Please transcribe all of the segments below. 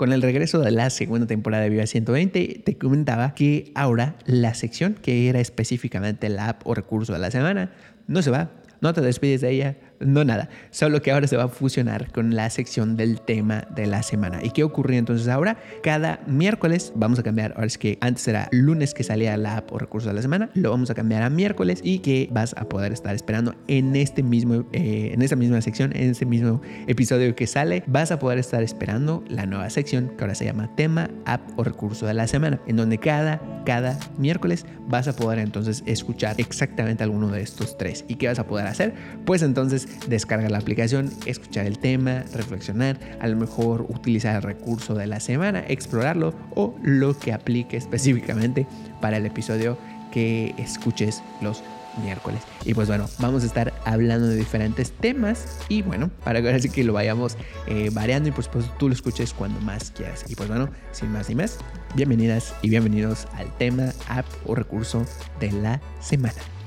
con el regreso de la segunda temporada de Viva 120, te comentaba que ahora la sección que era específicamente la app o recurso de la semana no se va, no te despides de ella, no nada, solo que ahora se va a fusionar con la sección del tema de la semana. ¿Y qué ocurrió entonces ahora? Cada miércoles vamos a cambiar, ahora es que antes era lunes que salía la app o recurso de la semana, lo vamos a cambiar a miércoles y que vas a poder estar esperando en este mismo, eh, en esta misma sección, en este mismo episodio que sale, vas a poder estar esperando la nueva sección que ahora se llama tema, app o recurso de la semana, en donde cada, cada miércoles vas a poder entonces escuchar exactamente alguno de estos tres. ¿Y qué vas a poder hacer? Pues entonces descargar la aplicación, escuchar el tema, reflexionar, a lo mejor utilizar el recurso de la semana, explorarlo o lo que aplique específicamente para el episodio que escuches los miércoles. Y pues bueno, vamos a estar hablando de diferentes temas y bueno, para que así que lo vayamos eh, variando y por supuesto tú lo escuches cuando más quieras. Y pues bueno, sin más ni más, bienvenidas y bienvenidos al tema, app o recurso de la semana.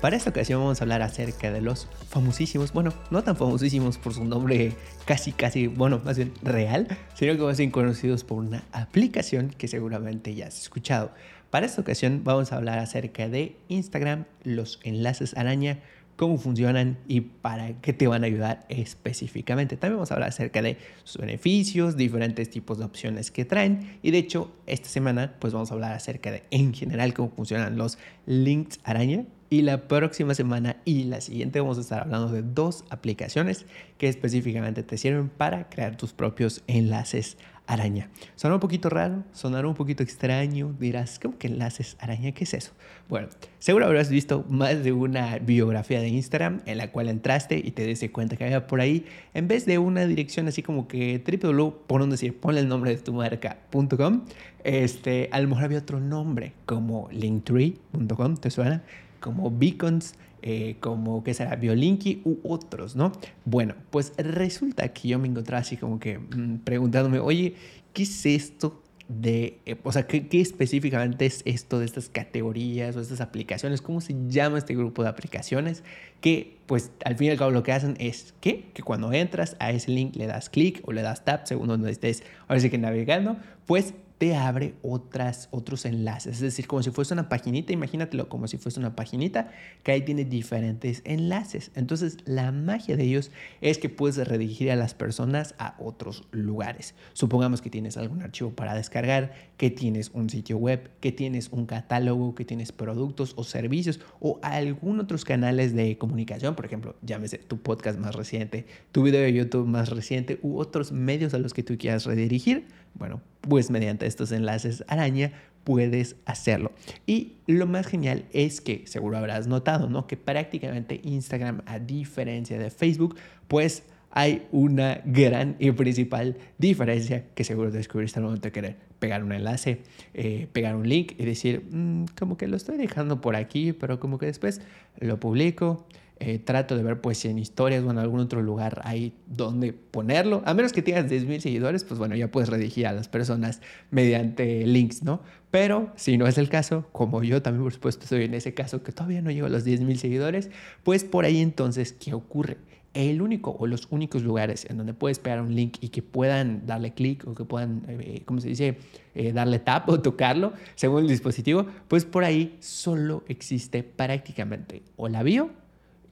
Para esta ocasión vamos a hablar acerca de los famosísimos, bueno, no tan famosísimos por su nombre casi, casi, bueno, más bien real, sino que más bien conocidos por una aplicación que seguramente ya has escuchado. Para esta ocasión vamos a hablar acerca de Instagram, los enlaces araña, cómo funcionan y para qué te van a ayudar específicamente. También vamos a hablar acerca de sus beneficios, diferentes tipos de opciones que traen y de hecho esta semana pues vamos a hablar acerca de en general cómo funcionan los links araña y la próxima semana y la siguiente vamos a estar hablando de dos aplicaciones que específicamente te sirven para crear tus propios enlaces araña. Sonará un poquito raro, sonará un poquito extraño, dirás, ¿cómo que enlaces araña? ¿Qué es eso? Bueno, seguro habrás visto más de una biografía de Instagram en la cual entraste y te diste cuenta que había por ahí, en vez de una dirección así como que www, por un decir, ponle el nombre de tu marca.com, este, a lo mejor había otro nombre como linktree.com, ¿te suena? Como Beacons, eh, como que será Biolinky u otros, ¿no? Bueno, pues resulta que yo me encontraba así como que mm, preguntándome, oye, ¿qué es esto de, eh, o sea, ¿qué, ¿qué, específicamente es esto de estas categorías o estas aplicaciones? ¿Cómo se llama este grupo de aplicaciones? Que pues al fin y al cabo lo que hacen es que, que cuando entras a ese link le das clic o le das tap según donde estés, ahora sí que navegando, pues te abre otras, otros enlaces. Es decir, como si fuese una paginita, imagínatelo como si fuese una paginita que ahí tiene diferentes enlaces. Entonces, la magia de ellos es que puedes redirigir a las personas a otros lugares. Supongamos que tienes algún archivo para descargar, que tienes un sitio web, que tienes un catálogo, que tienes productos o servicios o algún otros canales de comunicación, por ejemplo, llámese tu podcast más reciente, tu video de YouTube más reciente u otros medios a los que tú quieras redirigir. Bueno, pues mediante estos enlaces araña puedes hacerlo. Y lo más genial es que, seguro habrás notado, ¿no? Que prácticamente Instagram, a diferencia de Facebook, pues hay una gran y principal diferencia que seguro descubriste al momento de querer pegar un enlace, eh, pegar un link y decir, mm, como que lo estoy dejando por aquí, pero como que después lo publico, eh, trato de ver pues en historias o en algún otro lugar hay donde ponerlo. A menos que tengas 10.000 seguidores, pues bueno, ya puedes redirigir a las personas mediante links, ¿no? Pero si no es el caso, como yo también por supuesto estoy en ese caso que todavía no llego a los 10.000 seguidores, pues por ahí entonces, ¿qué ocurre? El único o los únicos lugares en donde puedes pegar un link y que puedan darle clic o que puedan, eh, ¿cómo se dice?, eh, darle tap o tocarlo según el dispositivo, pues por ahí solo existe prácticamente o la bio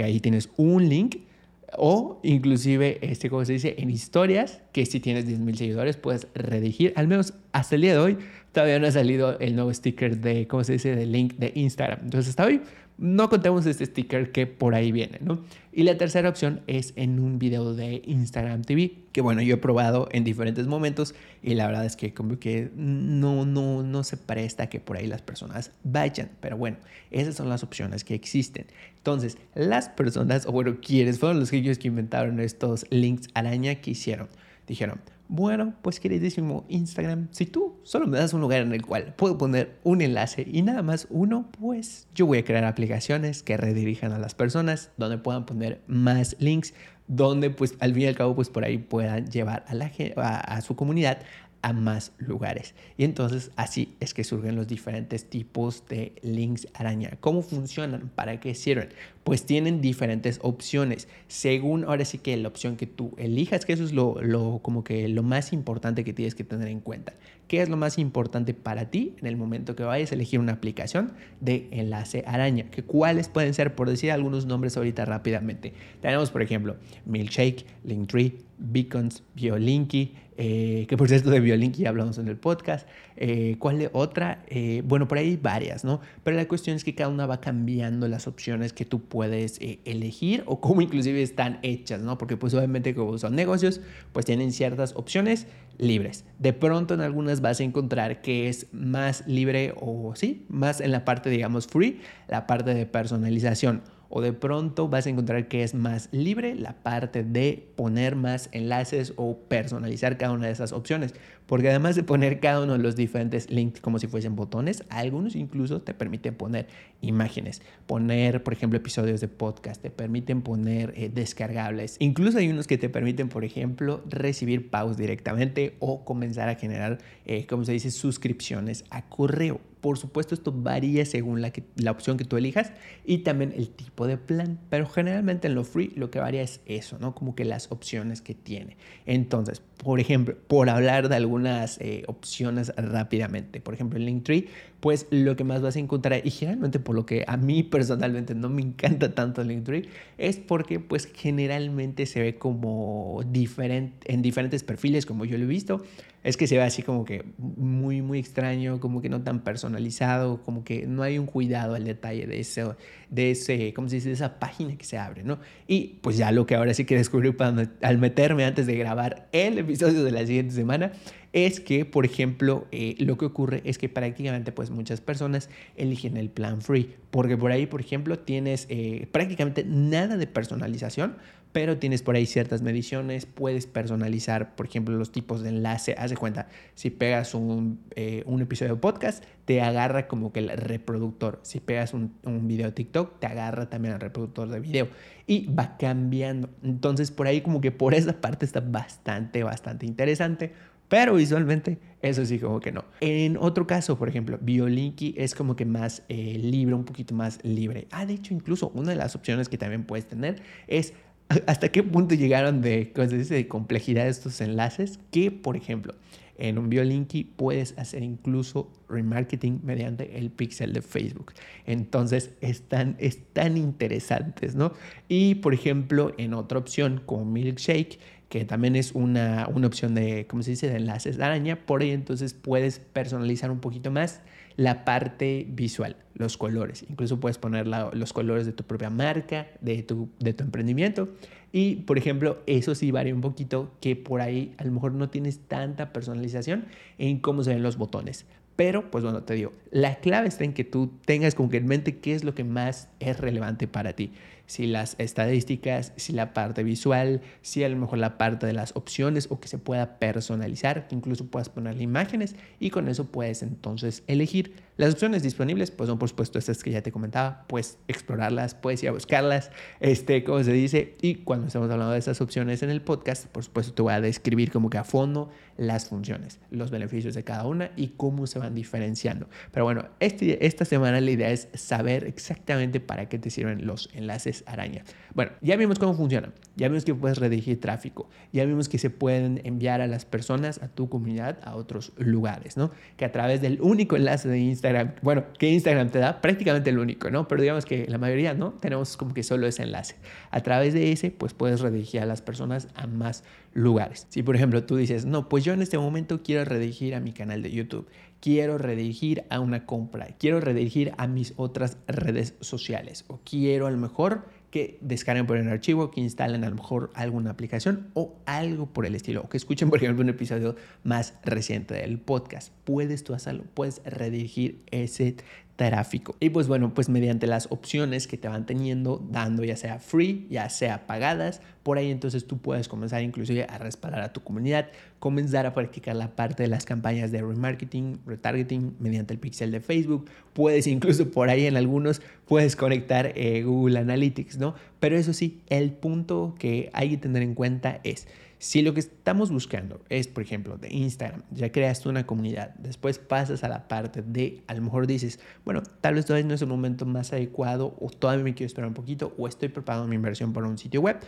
que ahí tienes un link o inclusive, este, como se dice, en historias, que si tienes 10.000 seguidores puedes redirigir, al menos hasta el día de hoy todavía no ha salido el nuevo sticker de, ¿cómo se dice?, de link de Instagram. Entonces hasta hoy no contemos este sticker que por ahí viene, ¿no? Y la tercera opción es en un video de Instagram TV, que bueno, yo he probado en diferentes momentos y la verdad es que como que no, no, no se presta que por ahí las personas vayan, pero bueno, esas son las opciones que existen. Entonces, las personas, o bueno, quienes fueron los que ellos que inventaron estos links araña que hicieron, dijeron, bueno, pues queridísimo Instagram, si tú solo me das un lugar en el cual puedo poner un enlace y nada más uno, pues yo voy a crear aplicaciones que redirijan a las personas, donde puedan poner más links, donde pues al fin y al cabo pues por ahí puedan llevar a, la, a, a su comunidad a más lugares. Y entonces así es que surgen los diferentes tipos de links araña. ¿Cómo funcionan? ¿Para qué sirven? Pues tienen diferentes opciones. Según ahora sí que la opción que tú elijas, que eso es lo, lo como que lo más importante que tienes que tener en cuenta. ¿Qué es lo más importante para ti en el momento que vayas a elegir una aplicación de enlace araña? ¿Que ¿Cuáles pueden ser? Por decir algunos nombres ahorita rápidamente. Tenemos, por ejemplo, Milkshake, Linktree, Beacons, Biolinky, eh, que por cierto de Biolinky ya hablamos en el podcast. Eh, ¿Cuál de otra? Eh, bueno, por ahí varias, ¿no? Pero la cuestión es que cada una va cambiando las opciones que tú puedes elegir o cómo inclusive están hechas, ¿no? Porque pues obviamente como son negocios, pues tienen ciertas opciones libres. De pronto en algunas vas a encontrar que es más libre o sí, más en la parte digamos free, la parte de personalización o de pronto vas a encontrar que es más libre la parte de poner más enlaces o personalizar cada una de esas opciones. Porque además de poner cada uno de los diferentes links como si fuesen botones, algunos incluso te permiten poner imágenes, poner, por ejemplo, episodios de podcast, te permiten poner eh, descargables. Incluso hay unos que te permiten, por ejemplo, recibir pagos directamente o comenzar a generar, eh, como se dice, suscripciones a correo. Por supuesto, esto varía según la, la opción que tú elijas y también el tipo de plan. Pero generalmente en lo free lo que varía es eso, ¿no? Como que las opciones que tiene. Entonces, por ejemplo, por hablar de algunas eh, opciones rápidamente, por ejemplo, en Linktree, pues lo que más vas a encontrar, y generalmente por lo que a mí personalmente no me encanta tanto Linktree, es porque pues generalmente se ve como diferente, en diferentes perfiles, como yo lo he visto, es que se ve así como que muy, muy extraño, como que no tan personalizado, como que no hay un cuidado al detalle de ese, de ese, ¿cómo se esa página que se abre, ¿no? Y pues ya lo que ahora sí que descubrí al meterme antes de grabar el episodio de la siguiente semana es que, por ejemplo, eh, lo que ocurre es que prácticamente pues muchas personas eligen el plan free, porque por ahí, por ejemplo, tienes eh, prácticamente nada de personalización, pero tienes por ahí ciertas mediciones, puedes personalizar, por ejemplo, los tipos de enlace. Haz de cuenta, si pegas un, eh, un episodio de podcast, te agarra como que el reproductor. Si pegas un, un video TikTok, te agarra también el reproductor de video. Y va cambiando. Entonces, por ahí como que por esa parte está bastante, bastante interesante. Pero visualmente, eso sí, como que no. En otro caso, por ejemplo, Biolinky es como que más eh, libre, un poquito más libre. Ah, de hecho, incluso una de las opciones que también puedes tener es hasta qué punto llegaron de, de complejidad estos enlaces que, por ejemplo, en un Biolinky puedes hacer incluso remarketing mediante el pixel de Facebook. Entonces están, están interesantes, ¿no? Y por ejemplo, en otra opción como Milkshake, que también es una, una opción de, ¿cómo se dice?, de enlaces de araña, por ahí entonces puedes personalizar un poquito más la parte visual, los colores. Incluso puedes poner los colores de tu propia marca, de tu, de tu emprendimiento. Y, por ejemplo, eso sí varía un poquito, que por ahí a lo mejor no tienes tanta personalización en cómo se ven los botones. Pero, pues bueno, te digo, la clave está en que tú tengas como en mente qué es lo que más es relevante para ti. Si las estadísticas, si la parte visual, si a lo mejor la parte de las opciones o que se pueda personalizar, que incluso puedas ponerle imágenes y con eso puedes entonces elegir. Las opciones disponibles pues son por supuesto estas que ya te comentaba, puedes explorarlas, puedes ir a buscarlas, este, como se dice, y cuando estamos hablando de estas opciones en el podcast, por supuesto te voy a describir como que a fondo las funciones, los beneficios de cada una y cómo se van diferenciando. Pero bueno, este, esta semana la idea es saber exactamente para qué te sirven los enlaces araña. Bueno, ya vimos cómo funciona, ya vimos que puedes redirigir tráfico, ya vimos que se pueden enviar a las personas, a tu comunidad, a otros lugares, ¿no? Que a través del único enlace de Instagram, bueno, que Instagram te da, prácticamente el único, ¿no? Pero digamos que la mayoría, ¿no? Tenemos como que solo ese enlace. A través de ese, pues puedes redirigir a las personas a más lugares. Si por ejemplo tú dices, no, pues yo en este momento quiero redirigir a mi canal de YouTube, quiero redirigir a una compra, quiero redirigir a mis otras redes sociales. O quiero a lo mejor que descarguen por un archivo, que instalen a lo mejor alguna aplicación o algo por el estilo, o que escuchen por ejemplo un episodio más reciente del podcast. Puedes tú hacerlo, puedes redirigir ese tráfico. Y pues bueno, pues mediante las opciones que te van teniendo, dando ya sea free, ya sea pagadas, por ahí entonces tú puedes comenzar inclusive a respaldar a tu comunidad, comenzar a practicar la parte de las campañas de remarketing, retargeting mediante el pixel de Facebook, puedes incluso por ahí en algunos puedes conectar eh, Google Analytics, ¿no? Pero eso sí, el punto que hay que tener en cuenta es Si lo que estamos buscando es, por ejemplo, de Instagram, ya creaste una comunidad, después pasas a la parte de, a lo mejor dices, bueno, tal vez todavía no es el momento más adecuado o todavía me quiero esperar un poquito o estoy preparando mi inversión para un sitio web,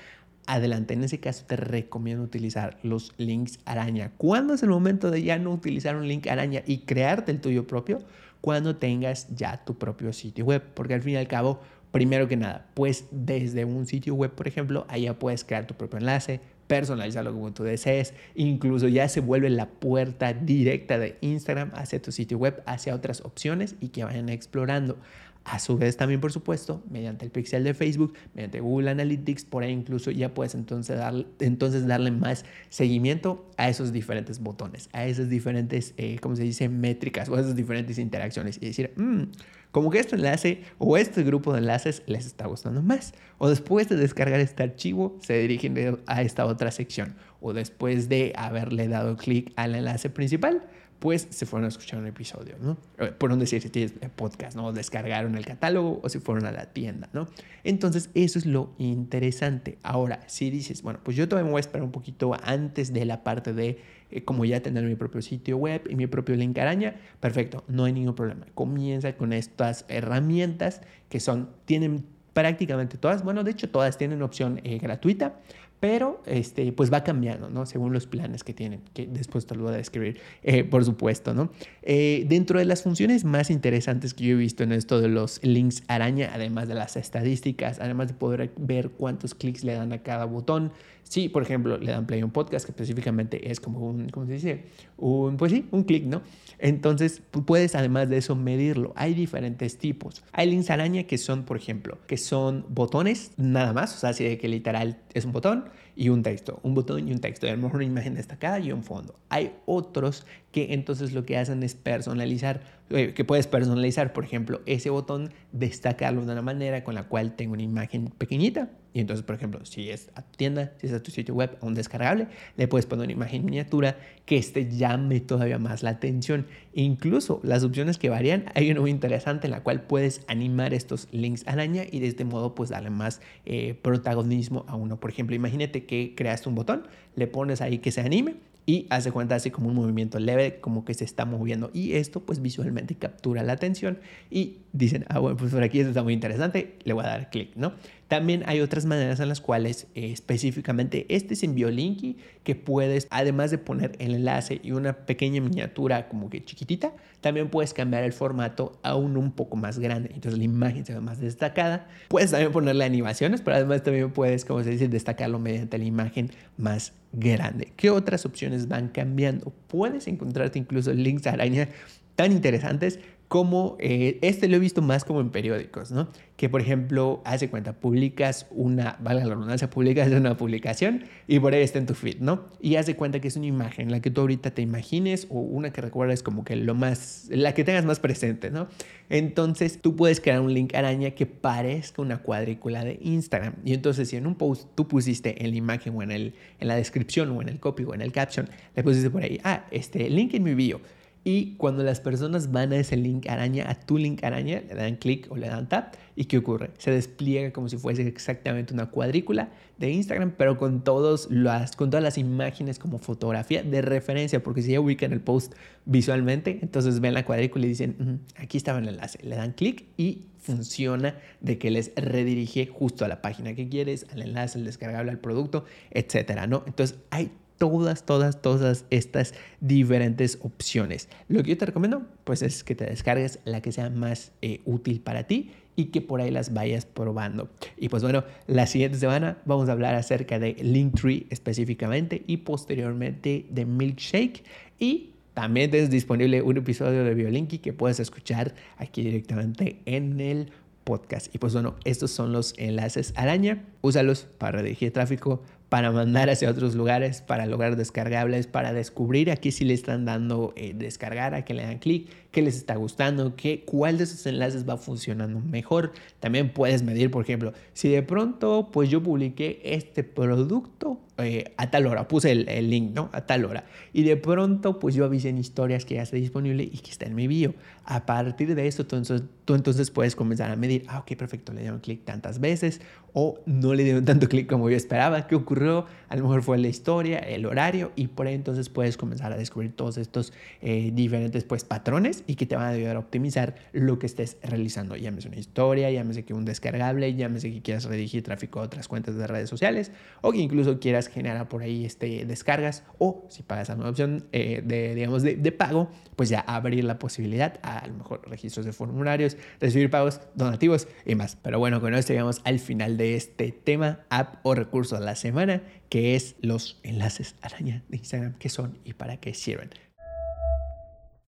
adelante. En ese caso te recomiendo utilizar los links araña. ¿Cuándo es el momento de ya no utilizar un link araña y crearte el tuyo propio? Cuando tengas ya tu propio sitio web, porque al fin y al cabo, primero que nada, pues desde un sitio web, por ejemplo, allá puedes crear tu propio enlace, personalizarlo como tú desees, incluso ya se vuelve la puerta directa de Instagram hacia tu sitio web, hacia otras opciones y que vayan explorando. A su vez también, por supuesto, mediante el pixel de Facebook, mediante Google Analytics, por ahí incluso ya puedes entonces, darle, entonces darle más seguimiento a esos diferentes botones, a esas diferentes, eh, ¿cómo se dice?, métricas o a esas diferentes interacciones y decir, mmm, como que este enlace o este grupo de enlaces les está gustando más. O después de descargar este archivo, se dirigen a esta otra sección. O después de haberle dado clic al enlace principal, pues se fueron a escuchar un episodio, ¿no? Eh, por no decir si tienes podcast, ¿no? Descargaron el catálogo o si fueron a la tienda, ¿no? Entonces, eso es lo interesante. Ahora, si dices, bueno, pues yo todavía me voy a esperar un poquito antes de la parte de eh, como ya tener mi propio sitio web y mi propio link araña, perfecto, no hay ningún problema. Comienza con estas herramientas que son, tienen prácticamente todas, bueno, de hecho todas tienen opción eh, gratuita, pero este, pues va cambiando, ¿no? Según los planes que tienen, que después te lo voy a describir, eh, por supuesto, ¿no? Eh, dentro de las funciones más interesantes que yo he visto en esto de los links araña, además de las estadísticas, además de poder ver cuántos clics le dan a cada botón, si, por ejemplo, le dan play a un podcast, que específicamente es como un, ¿cómo se dice? Un, pues sí, un clic, ¿no? Entonces, puedes además de eso medirlo. Hay diferentes tipos. Hay links araña que son, por ejemplo, que son botones nada más, o sea, así de que literal es un botón y un texto, un botón y un texto, y a lo mejor una imagen destacada y un fondo. Hay otros que entonces lo que hacen es personalizar, eh, que puedes personalizar, por ejemplo, ese botón, destacarlo de una manera con la cual tengo una imagen pequeñita. Y entonces, por ejemplo, si es a tu tienda, si es a tu sitio web o un descargable, le puedes poner una imagen miniatura que este llame todavía más la atención. incluso las opciones que varían, hay una muy interesante en la cual puedes animar estos links araña y de este modo pues darle más eh, protagonismo a uno. Por ejemplo, imagínate que creaste un botón, le pones ahí que se anime y hace cuenta así como un movimiento leve, como que se está moviendo. Y esto pues visualmente captura la atención y dicen, ah, bueno, pues por aquí esto está muy interesante, le voy a dar clic, ¿no? También hay otras maneras en las cuales eh, específicamente este es en Biolinky que puedes, además de poner el enlace y una pequeña miniatura como que chiquitita, también puedes cambiar el formato a un un poco más grande. Entonces la imagen se ve más destacada. Puedes también ponerle animaciones, pero además también puedes, como se dice, destacarlo mediante la imagen más grande. ¿Qué otras opciones van cambiando? Puedes encontrarte incluso links araña tan interesantes como eh, este lo he visto más como en periódicos, ¿no? Que por ejemplo, hace cuenta, publicas una, valga la redundancia, publicas una publicación y por ahí está en tu feed, ¿no? Y hace cuenta que es una imagen, la que tú ahorita te imagines o una que recuerdes como que lo más, la que tengas más presente, ¿no? Entonces tú puedes crear un link araña que parezca una cuadrícula de Instagram. Y entonces si en un post tú pusiste en la imagen o en, el, en la descripción o en el copy o en el caption, le pusiste por ahí, ah, este link en mi bio y cuando las personas van a ese link araña, a tu link araña, le dan clic o le dan tap, ¿y qué ocurre? Se despliega como si fuese exactamente una cuadrícula de Instagram, pero con, todos las, con todas las imágenes como fotografía de referencia, porque si ya ubican el post visualmente, entonces ven la cuadrícula y dicen, aquí estaba el enlace, le dan clic y funciona de que les redirige justo a la página que quieres, al enlace, al descargable, al producto, etcétera, ¿no? Entonces hay todas, todas, todas estas diferentes opciones. Lo que yo te recomiendo, pues es que te descargues la que sea más eh, útil para ti y que por ahí las vayas probando. Y pues bueno, la siguiente semana vamos a hablar acerca de Linktree específicamente y posteriormente de Milkshake y también tienes disponible un episodio de Biolinky que puedes escuchar aquí directamente en el podcast. Y pues bueno, estos son los enlaces araña. Úsalos para redirigir tráfico, para mandar hacia otros lugares, para lograr descargables, para descubrir a qué sí le están dando eh, descargar, a qué le dan clic, qué les está gustando, qué, cuál de esos enlaces va funcionando mejor. También puedes medir, por ejemplo, si de pronto pues yo publiqué este producto eh, a tal hora, puse el, link, ¿no? A tal hora. Y de pronto, pues yo avisé en historias que ya está disponible y que está en mi bio. A partir de esto, tú entonces, tú entonces puedes comenzar a medir, ah, ok, perfecto, le dieron clic tantas veces o no le dieron tanto clic como yo esperaba. ¿Qué ocurrió? A lo mejor fue la historia, el horario y por ahí entonces puedes comenzar a descubrir todos estos eh, diferentes pues patrones y que te van a ayudar a optimizar lo que estés realizando. Llámese una historia, llámese que un descargable, llámese que quieras redirigir tráfico a otras cuentas de redes sociales o que incluso quieras generar por ahí este, descargas o si pagas a una opción eh, de, digamos, de, de, pago, pues ya abrir la posibilidad a, a lo mejor registros de formularios, recibir pagos, donativos y más. Pero bueno, con esto llegamos al final de este tema, app o recurso de la semana, que es los enlaces araña de Instagram, qué son y para qué sirven.